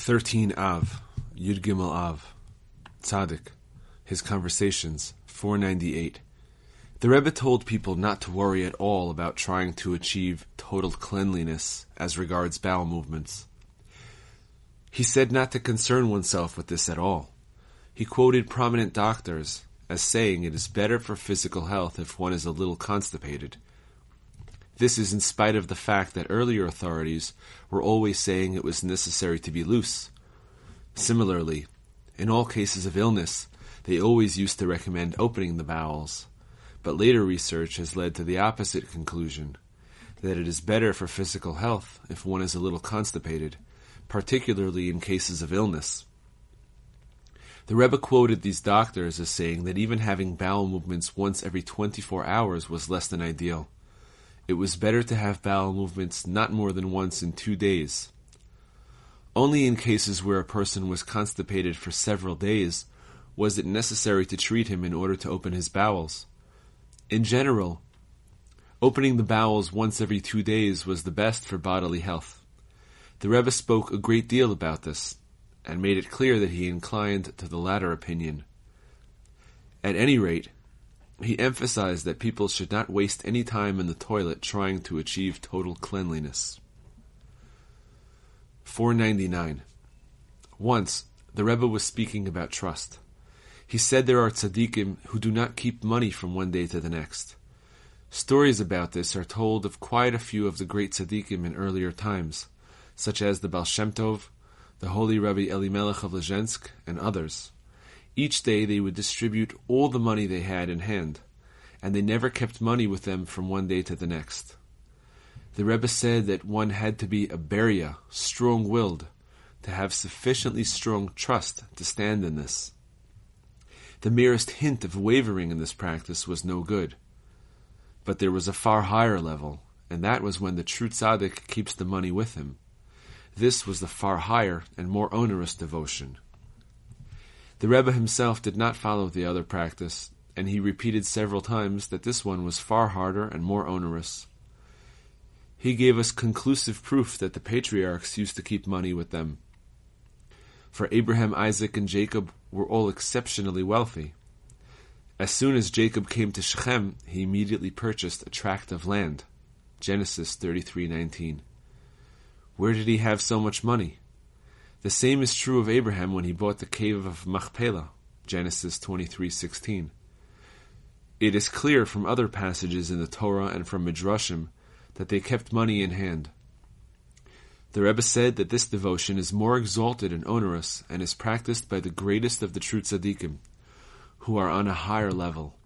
13 Av, Yud Gimel Av, Tzaddik, his conversations, 498. The Rebbe told people not to worry at all about trying to achieve total cleanliness as regards bowel movements. He said not to concern oneself with this at all. He quoted prominent doctors as saying it is better for physical health if one is a little constipated. This is in spite of the fact that earlier authorities were always saying it was necessary to be loose. Similarly, in all cases of illness, they always used to recommend opening the bowels but later research has led to the opposite conclusion that it is better for physical health if one is a little constipated, particularly in cases of illness. The Rebbe quoted these doctors as saying that even having bowel movements once every 24 hours was less than ideal. It was better to have bowel movements not more than once in two days. Only in cases where a person was constipated for several days was it necessary to treat him in order to open his bowels. In general, opening the bowels once every two days was the best for bodily health. The Rebbe spoke a great deal about this, and made it clear that he inclined to the latter opinion. At any rate, he emphasized that people should not waste any time in the toilet trying to achieve total cleanliness. 499. Once, the Rebbe was speaking about trust. He said there are tzaddikim who do not keep money from one day to the next. Stories about this are told of quite a few of the great tzaddikim in earlier times, such as the Baal Shem Tov, the holy Rabbi Elimelech of Lezhensk, and others. Each day they would distribute all the money they had in hand, and they never kept money with them from one day to the next. The Rebbe said that one had to be a beria, strong-willed, to have sufficiently strong trust to stand in this. The merest hint of wavering in this practice was no good. But there was a far higher level, and that was when the true tzaddik keeps the money with him. This was the far higher and more onerous devotion. The Rebbe himself did not follow the other practice, and he repeated several times that this one was far harder and more onerous. He gave us conclusive proof that the patriarchs used to keep money with them. For Abraham, Isaac, and Jacob were all exceptionally wealthy. As soon as Jacob came to Shechem, he immediately purchased a tract of land. Genesis 33:19. Where did he have so much money? The same is true of Abraham when he bought the cave of Machpelah. Genesis 23:16. It is clear from other passages in the Torah and from Midrashim that they kept money in hand. The Rebbe said that this devotion is more exalted and onerous and is practiced by the greatest of the true tzaddikim, who are on a higher level.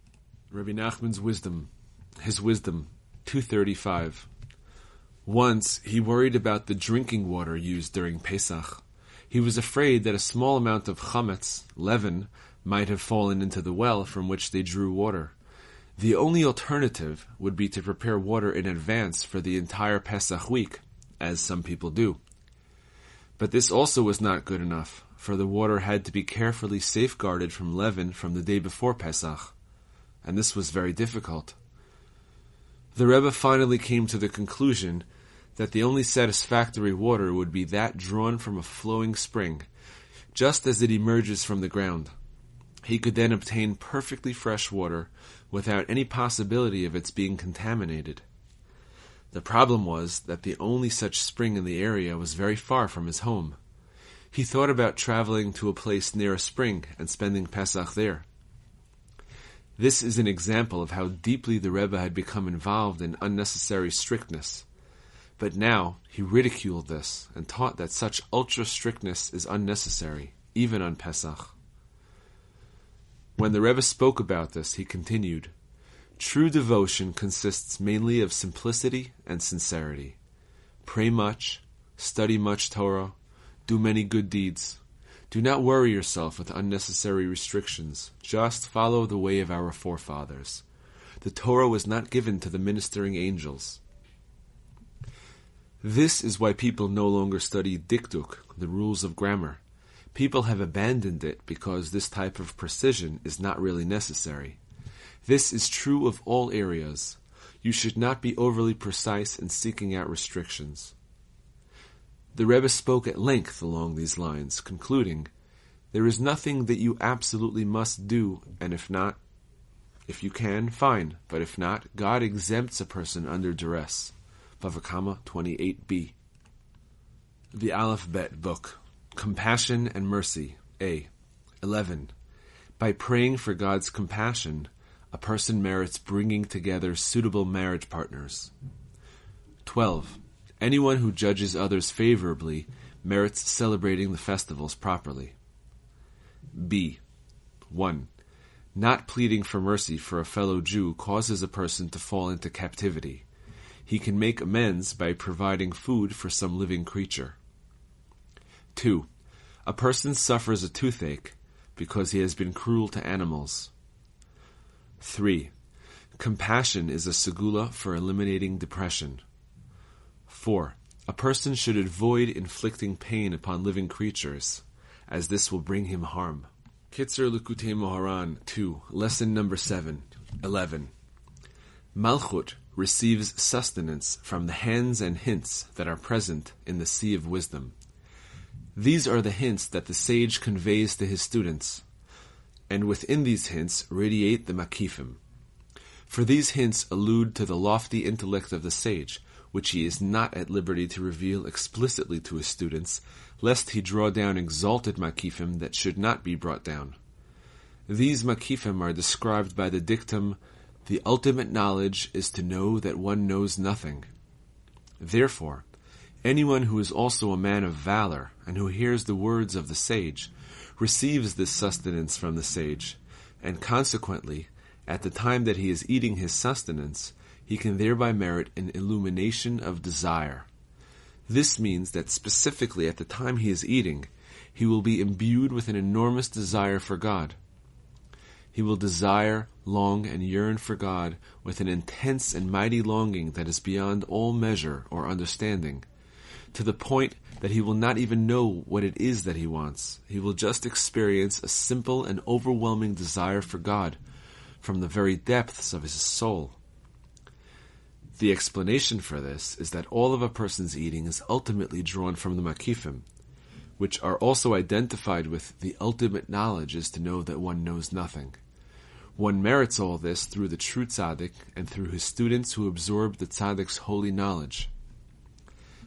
Rabbi Nachman's wisdom, his wisdom, 235. Once he worried about the drinking water used during Pesach. He was afraid that a small amount of chametz, leaven, might have fallen into the well from which they drew water. The only alternative would be to prepare water in advance for the entire Pesach week as some people do. But this also was not good enough, for the water had to be carefully safeguarded from leaven from the day before Pesach, and this was very difficult. The Rebbe finally came to the conclusion that the only satisfactory water would be that drawn from a flowing spring, just as it emerges from the ground. He could then obtain perfectly fresh water without any possibility of its being contaminated. The problem was that the only such spring in the area was very far from his home. He thought about traveling to a place near a spring and spending Pesach there. This is an example of how deeply the Rebbe had become involved in unnecessary strictness. But now he ridiculed this and taught that such ultra strictness is unnecessary, even on Pesach. When the Rebbe spoke about this, he continued, True devotion consists mainly of simplicity and sincerity. Pray much, study much Torah, do many good deeds. Do not worry yourself with unnecessary restrictions. Just follow the way of our forefathers. The Torah was not given to the ministering angels. This is why people no longer study dikduk, the rules of grammar. People have abandoned it because this type of precision is not really necessary. This is true of all areas. You should not be overly precise in seeking out restrictions. The Rebbe spoke at length along these lines, concluding, There is nothing that you absolutely must do, and if not, if you can, fine, but if not, God exempts a person under duress. Bava Kama 28b. The Aleph Bet Book Compassion and Mercy A. 11. By praying for God's compassion, a person merits bringing together suitable marriage partners. 12. Anyone who judges others favorably merits celebrating the festivals properly. B. 1. Not pleading for mercy for a fellow Jew causes a person to fall into captivity. He can make amends by providing food for some living creature. 2. A person suffers a toothache because he has been cruel to animals. 3. Compassion is a segula for eliminating depression. 4. A person should avoid inflicting pain upon living creatures, as this will bring him harm. Kitzur Likutei Moharan 2, Lesson Number 7, 11. Malchut receives sustenance from the hands and hints that are present in the Sea of Wisdom. These are the hints that the sage conveys to his students, and within these hints radiate the makifim. For these hints allude to the lofty intellect of the sage, which he is not at liberty to reveal explicitly to his students, lest he draw down exalted makifim that should not be brought down. These makifim are described by the dictum, the ultimate knowledge is to know that one knows nothing. Therefore, Anyone who is also a man of valor, and who hears the words of the sage, receives this sustenance from the sage, and consequently, at the time that he is eating his sustenance, he can thereby merit an illumination of desire. This means that specifically at the time he is eating, he will be imbued with an enormous desire for God. He will desire, long, and yearn for God with an intense and mighty longing that is beyond all measure or understanding to the point that he will not even know what it is that he wants. He will just experience a simple and overwhelming desire for God from the very depths of his soul. The explanation for this is that all of a person's eating is ultimately drawn from the makifim, which are also identified with the ultimate knowledge is to know that one knows nothing. One merits all this through the true tzaddik and through his students who absorb the tzaddik's holy knowledge.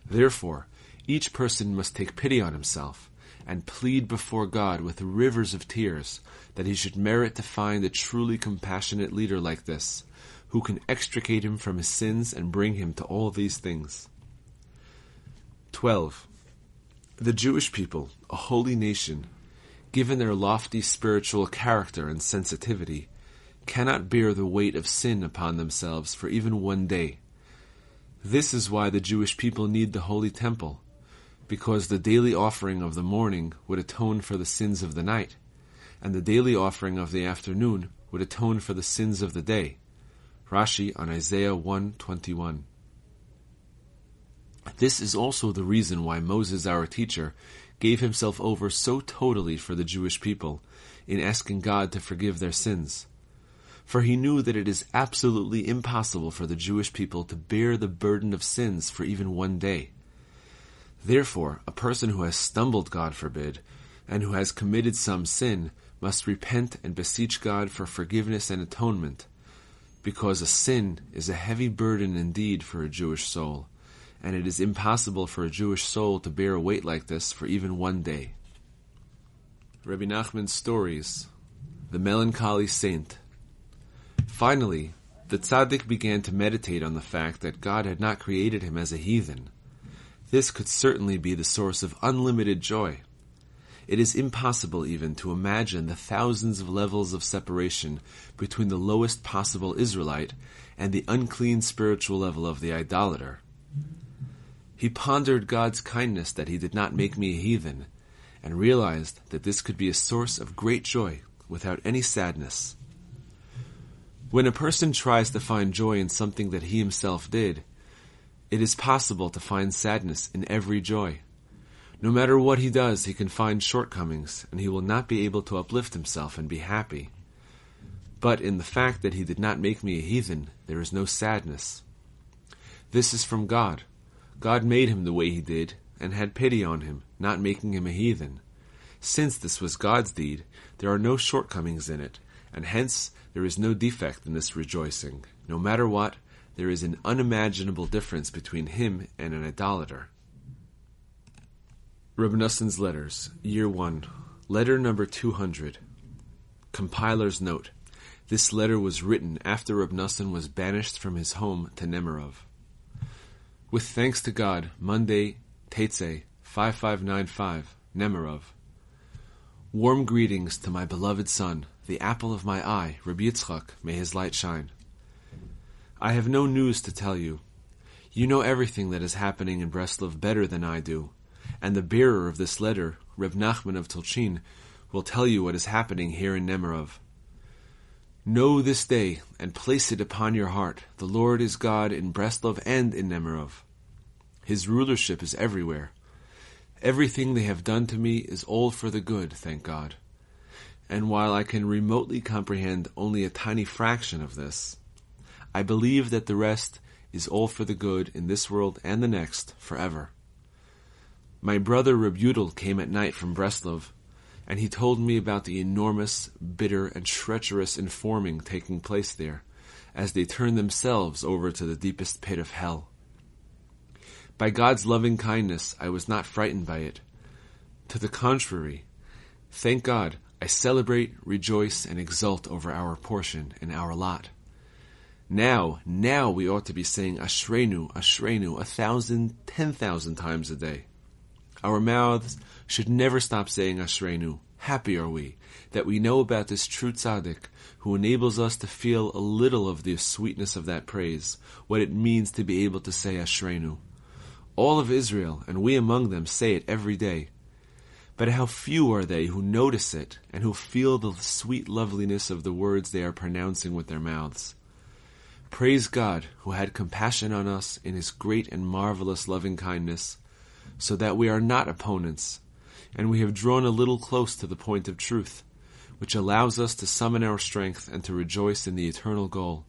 Therefore, each person must take pity on himself and plead before God with rivers of tears that he should merit to find a truly compassionate leader like this, who can extricate him from his sins and bring him to all these things. 12. The Jewish people, a holy nation, given their lofty spiritual character and sensitivity, cannot bear the weight of sin upon themselves for even one day. This is why the Jewish people need the Holy Temple, because the daily offering of the morning would atone for the sins of the night, and the daily offering of the afternoon would atone for the sins of the day. Rashi on Isaiah 121. This is also the reason why Moses, our teacher, gave himself over so totally for the Jewish people in asking God to forgive their sins for he knew that it is absolutely impossible for the Jewish people to bear the burden of sins for even one day. Therefore, a person who has stumbled, God forbid, and who has committed some sin must repent and beseech God for forgiveness and atonement, because a sin is a heavy burden indeed for a Jewish soul, and it is impossible for a Jewish soul to bear a weight like this for even one day. Rabbi Nachman's stories, the melancholy saint, Finally, the tzaddik began to meditate on the fact that God had not created him as a heathen. This could certainly be the source of unlimited joy. It is impossible even to imagine the thousands of levels of separation between the lowest possible Israelite and the unclean spiritual level of the idolater. He pondered God's kindness that he did not make me a heathen, and realized that this could be a source of great joy without any sadness. When a person tries to find joy in something that he himself did, it is possible to find sadness in every joy. No matter what he does, he can find shortcomings, and he will not be able to uplift himself and be happy. But in the fact that he did not make me a heathen, there is no sadness. This is from God. God made him the way he did, and had pity on him, not making him a heathen. Since this was God's deed, there are no shortcomings in it, and hence there is no defect in this rejoicing. No matter what, there is an unimaginable difference between him and an idolater. Reb Noson's Letters, Year 1, Letter number 200. Compiler's Note. This letter was written after Reb Noson was banished from his home to Nemirov. With thanks to God, Monday, Tetze, 5595, Nemirov. Warm greetings to my beloved son, the apple of my eye, Rabbi Yitzchak, may his light shine. I have no news to tell you. You know everything that is happening in Breslov better than I do, and the bearer of this letter, Reb Nachman of Tulchin, will tell you what is happening here in Nemirov. Know this day, and place it upon your heart, the Lord is God in Breslov and in Nemirov. His rulership is everywhere. Everything they have done to me is all for the good, thank God. And while I can remotely comprehend only a tiny fraction of this, I believe that the rest is all for the good in this world and the next, forever. My brother Reb Yudel came at night from Breslov, and he told me about the enormous, bitter, and treacherous informing taking place there, as they turn themselves over to the deepest pit of hell. By God's loving kindness, I was not frightened by it. To the contrary, thank God, I celebrate, rejoice, and exult over our portion and our lot. Now, now we ought to be saying Ashrenu, Ashrenu, a thousand, ten thousand times a day. Our mouths should never stop saying Ashrenu. Happy are we that we know about this true tzaddik who enables us to feel a little of the sweetness of that praise, what it means to be able to say Ashrenu. All of Israel, and we among them, say it every day. But how few are they who notice it and who feel the sweet loveliness of the words they are pronouncing with their mouths. Praise God who had compassion on us in his great and marvelous loving kindness, so that we are not opponents, and we have drawn a little close to the point of truth, which allows us to summon our strength and to rejoice in the eternal goal.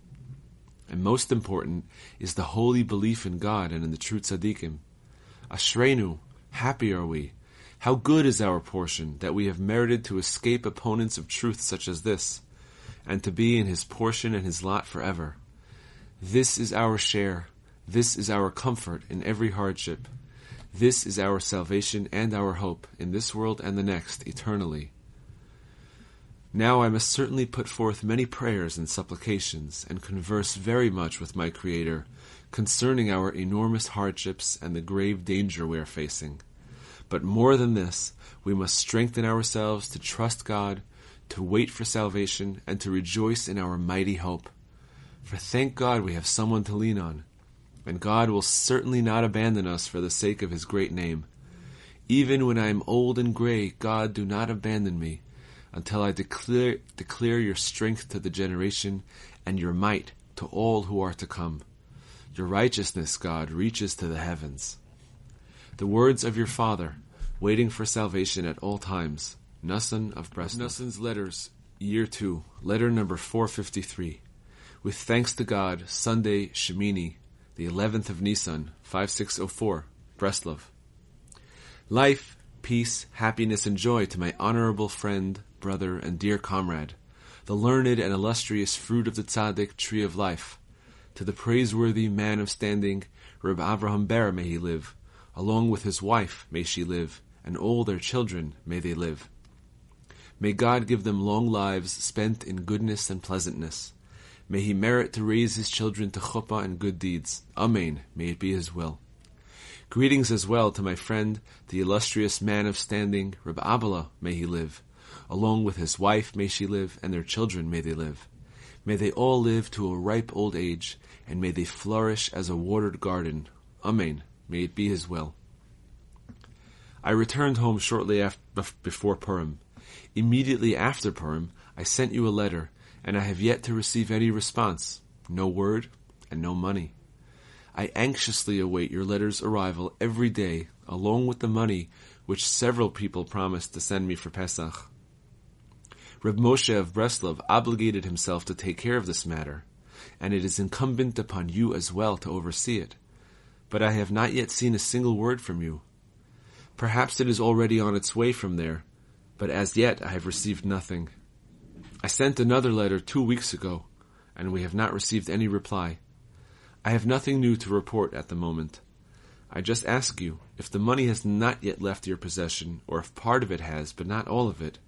And most important is the holy belief in God and in the true tzaddikim. Ashrenu, happy are we, how good is our portion that we have merited to escape opponents of truth such as this, and to be in his portion and his lot forever. This is our share. This is our comfort in every hardship. This is our salvation and our hope in this world and the next, eternally. Now I must certainly put forth many prayers and supplications, and converse very much with my Creator concerning our enormous hardships and the grave danger we are facing. But more than this, we must strengthen ourselves to trust God, to wait for salvation, and to rejoice in our mighty hope. For thank God we have someone to lean on, and God will certainly not abandon us for the sake of His great name. Even when I am old and gray, God, do not abandon me until I declare, declare your strength to the generation and your might to all who are to come. Your righteousness, God, reaches to the heavens the words of your father, waiting for salvation at all times. Noson of Breslov. Noson's letters, year two, letter number 453. With thanks to God, Sunday, Shemini, the 11th of Nisan, 5604, Breslov. Life, peace, happiness, and joy to my honorable friend, brother, and dear comrade, the learned and illustrious fruit of the tzaddik tree of life, to the praiseworthy man of standing, Reb Abraham Ber, may he live, Along with his wife may she live, and all their children may they live. May God give them long lives spent in goodness and pleasantness. May he merit to raise his children to chuppah and good deeds. Amen. May it be his will. Greetings as well to my friend, the illustrious man of standing, Reb Abala, may he live. Along with his wife may she live, and their children may they live. May they all live to a ripe old age, and may they flourish as a watered garden. Amen. May it be his will. I returned home shortly after, before Purim. Immediately after Purim, I sent you a letter, and I have yet to receive any response. No word, and no money. I anxiously await your letter's arrival every day, along with the money which several people promised to send me for Pesach. Reb Moshe of Breslov obligated himself to take care of this matter, and it is incumbent upon you as well to oversee it but I have not yet seen a single word from you. Perhaps it is already on its way from there, but as yet I have received nothing. I sent another letter two weeks ago, and we have not received any reply. I have nothing new to report at the moment. I just ask you if the money has not yet left your possession, or if part of it has, but not all of it.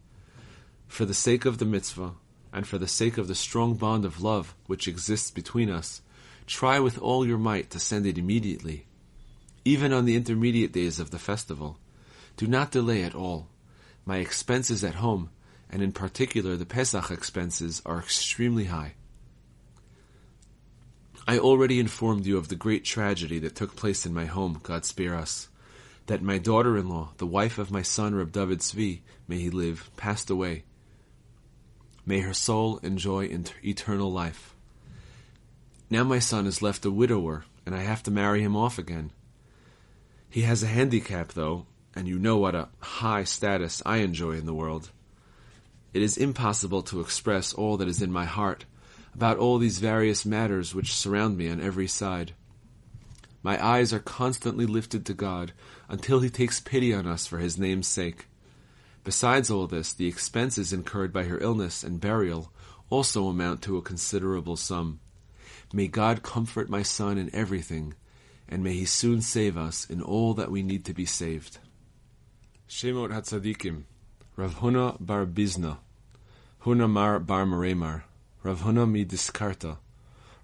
For the sake of the mitzvah, and for the sake of the strong bond of love which exists between us, try with all your might to send it immediately, even on the intermediate days of the festival. Do not delay at all. My expenses at home, and in particular the Pesach expenses, are extremely high. I already informed you of the great tragedy that took place in my home, God spare us. That my daughter-in-law, the wife of my son Reb David Zvi, may he live, passed away. May her soul enjoy eternal life. Now my son is left a widower, and I have to marry him off again. He has a handicap, though, and you know what a high status I enjoy in the world. It is impossible to express all that is in my heart about all these various matters which surround me on every side. My eyes are constantly lifted to God until He takes pity on us for His name's sake. Besides all this, the expenses incurred by her illness and burial also amount to a considerable sum. May God comfort my son in everything, and may He soon save us in all that we need to be saved. Shemot Hatzadikim, Rav Huna bar Bizna, Huna mar bar Meremar, Rav Huna mi Diskarta,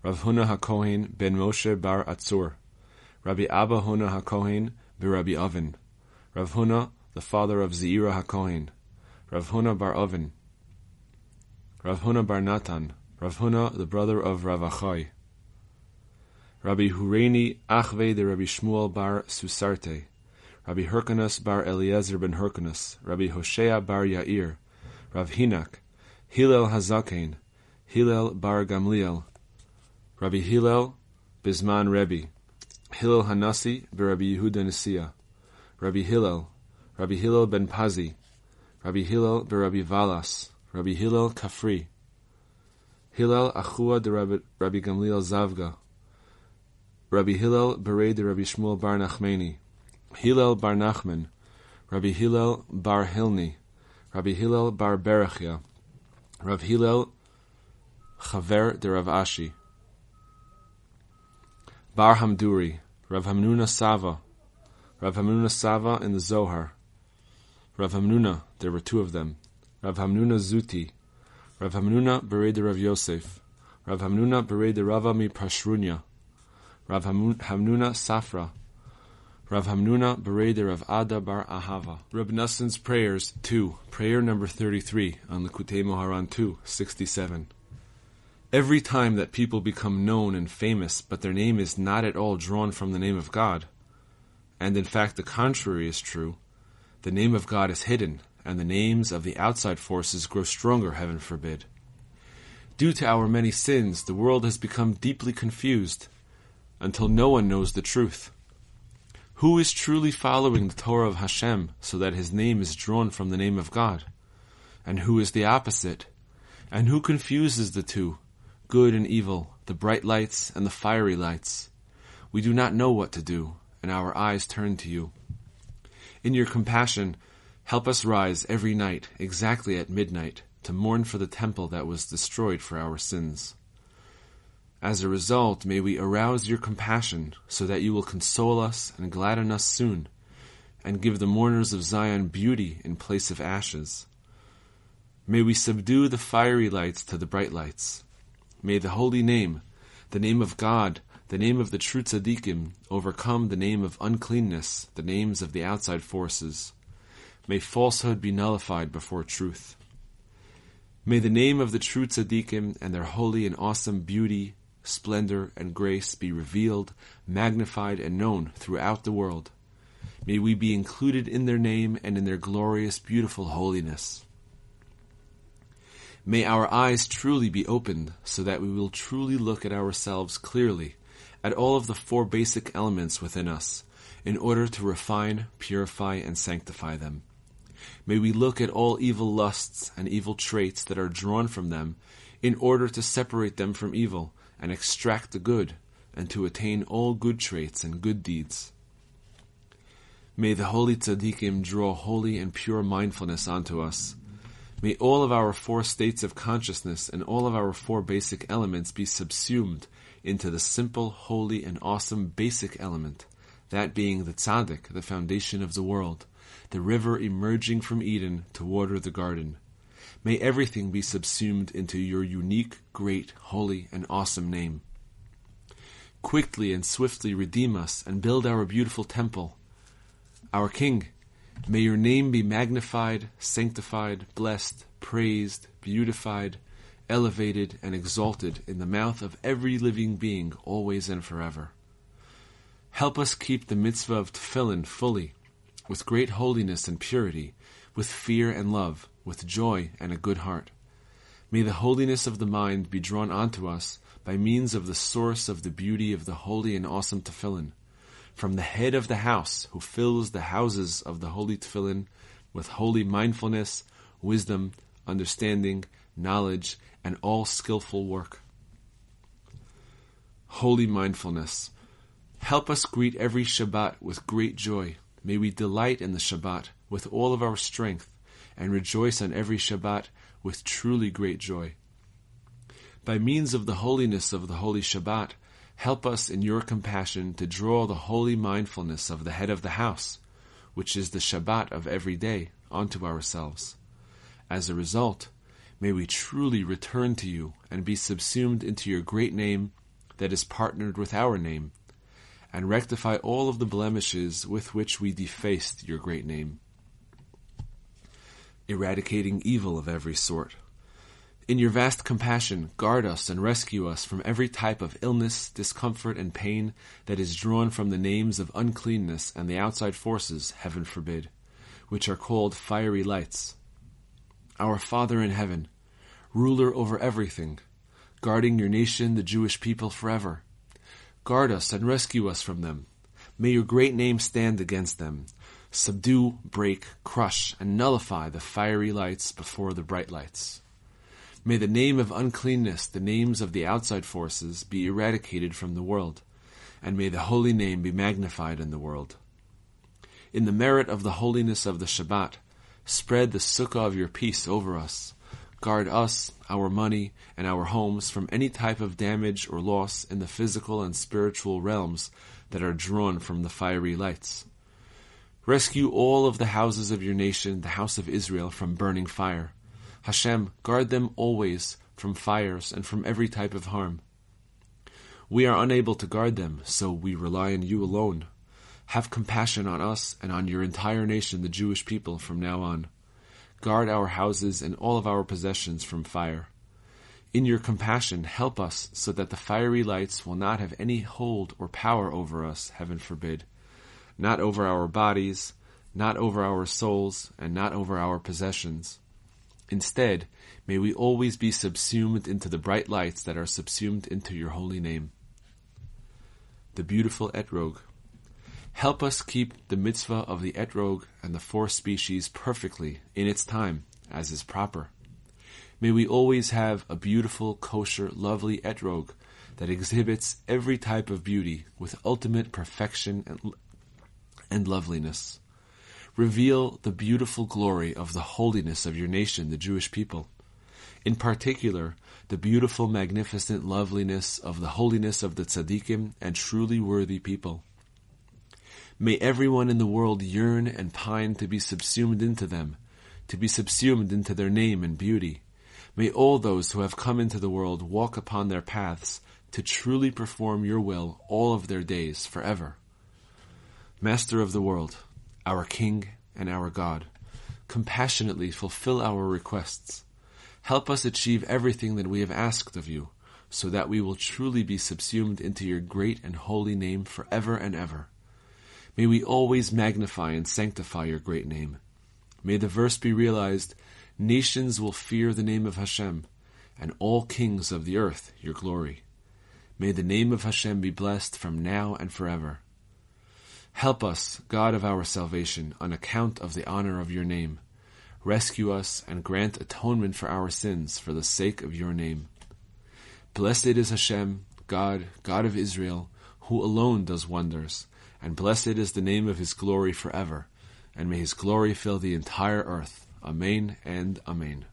Rav Huna HaKohen ben Moshe bar Atzur, Rabbi Abba Huna HaKohen Rabbi Oven, Rav Huna, the father of Zeira HaKohen, Rav Huna bar Oven, Rav Huna bar Natan, Rav Huna, the brother of Rav Achai, Rabbi Hureini Achve de Rabbi Shmuel bar Susarte, Rabbi Hyrcanus bar Eliezer ben Hyrcanus, Rabbi Hoshea bar Yair, Rav Hinak, Hillel Hazaken, Hillel bar Gamliel, Rabbi Hillel Bisman Rebbe, Hillel Hanasi Rabbi Yehuda Nisia, Rabbi Hillel, Rabbi Hillel ben Pazi, Rabbi Hillel Rabbi Valas, Rabbi Hillel Kafri, Hillel Achua de Rabbi, Rabbi Gamliel Zavga, Rabbi Hillel Berei de Rabbi Shmuel bar Nachmani, Hillel bar Nachman, Rabbi Hillel bar Hilni, Rabbi Hillel bar Berechia, Rav Hillel Chaver de Rav Ashi, Bar Hamduri, Rav Hamnuna Sava, Rav Hamnuna Sava in the Zohar, Rav Hamnuna, there were two of them, Rav Hamnuna Zuti, Rav Hamnuna Berei de Rav Yosef, Rav Hamnuna Berei de Rava mi Pashrunya, Rav Hamnuna Safra, Rav Hamnuna Berei de Rav Ada bar Ahava. Reb Noson's prayers 2, prayer number 33 on Likutei Moharan 2, 67. Every time that people become known and famous, but their name is not at all drawn from the name of God, and in fact the contrary is true, the name of God is hidden, and the names of the outside forces grow stronger, heaven forbid. Due to our many sins, the world has become deeply confused, until no one knows the truth. Who is truly following the Torah of Hashem so that his name is drawn from the name of God? And who is the opposite? And who confuses the two, good and evil, the bright lights and the fiery lights? We do not know what to do, and our eyes turn to you. In your compassion, help us rise every night, exactly at midnight, to mourn for the temple that was destroyed for our sins. As a result, may we arouse your compassion so that you will console us and gladden us soon, and give the mourners of Zion beauty in place of ashes. May we subdue the fiery lights to the bright lights. May the holy name, the name of God, the name of the true tzaddikim, overcome the name of uncleanness, the names of the outside forces. May falsehood be nullified before truth. May the name of the true tzaddikim and their holy and awesome beauty splendor, and grace be revealed, magnified, and known throughout the world. May we be included in their name and in their glorious, beautiful holiness. May our eyes truly be opened so that we will truly look at ourselves clearly, at all of the four basic elements within us, in order to refine, purify, and sanctify them. May we look at all evil lusts and evil traits that are drawn from them in order to separate them from evil and extract the good, and to attain all good traits and good deeds. May the holy tzaddikim draw holy and pure mindfulness onto us. May all of our four states of consciousness and all of our four basic elements be subsumed into the simple, holy, and awesome basic element, that being the tzaddik, the foundation of the world, the river emerging from Eden to water the garden. May everything be subsumed into your unique, great, holy, and awesome name. Quickly and swiftly redeem us and build our beautiful temple. Our King, may your name be magnified, sanctified, blessed, praised, beautified, elevated, and exalted in the mouth of every living being, always and forever. Help us keep the mitzvah of tefillin fully, with great holiness and purity, with fear and love, with joy and a good heart. May the holiness of the mind be drawn onto us by means of the source of the beauty of the holy and awesome tefillin, from the head of the house who fills the houses of the holy tefillin with holy mindfulness, wisdom, understanding, knowledge, and all skillful work. Holy mindfulness. Help us greet every Shabbat with great joy. May we delight in the Shabbat with all of our strength and rejoice on every Shabbat with truly great joy. By means of the holiness of the Holy Shabbat, help us in your compassion to draw the holy mindfulness of the head of the house, which is the Shabbat of every day, onto ourselves. As a result, may we truly return to you and be subsumed into your great name that is partnered with our name, and rectify all of the blemishes with which we defaced your great name, eradicating evil of every sort. In your vast compassion, guard us and rescue us from every type of illness, discomfort, and pain that is drawn from the names of uncleanness and the outside forces, heaven forbid, which are called fiery lights our Father in heaven, ruler over everything, guarding your nation, the Jewish people, forever. Guard us and rescue us from them. May your great name stand against them. Subdue, break, crush, and nullify the fiery lights before the bright lights. May the name of uncleanness, the names of the outside forces, be eradicated from the world, and may the holy name be magnified in the world. In the merit of the holiness of the Shabbat, Spread the sukkah of your peace over us. Guard us, our money, and our homes from any type of damage or loss in the physical and spiritual realms that are drawn from the fiery lights. Rescue all of the houses of your nation, the house of Israel, from burning fire. Hashem, guard them always from fires and from every type of harm. We are unable to guard them, so we rely on you alone. Have compassion on us and on your entire nation, the Jewish people, from now on. Guard our houses and all of our possessions from fire. In your compassion, help us so that the fiery lights will not have any hold or power over us, heaven forbid, not over our bodies, not over our souls, and not over our possessions. Instead, may we always be subsumed into the bright lights that are subsumed into your holy name. The beautiful Etrog. Help us keep the mitzvah of the etrog and the four species perfectly in its time, as is proper. May we always have a beautiful, kosher, lovely etrog that exhibits every type of beauty with ultimate perfection and, and loveliness. Reveal the beautiful glory of the holiness of your nation, the Jewish people. In particular, the beautiful, magnificent loveliness of the holiness of the tzaddikim and truly worthy people. May everyone in the world yearn and pine to be subsumed into them, to be subsumed into their name and beauty. May all those who have come into the world walk upon their paths to truly perform your will all of their days forever. Master of the world, our King and our God, compassionately fulfill our requests. Help us achieve everything that we have asked of you, so that we will truly be subsumed into your great and holy name forever and ever. May we always magnify and sanctify your great name. May the verse be realized nations will fear the name of Hashem, and all kings of the earth your glory. May the name of Hashem be blessed from now and forever. Help us, God of our salvation, on account of the honor of your name. Rescue us and grant atonement for our sins for the sake of your name. Blessed is Hashem, God, God of Israel, who alone does wonders and blessed is the name of his glory forever, and may his glory fill the entire earth. Amen and Amen.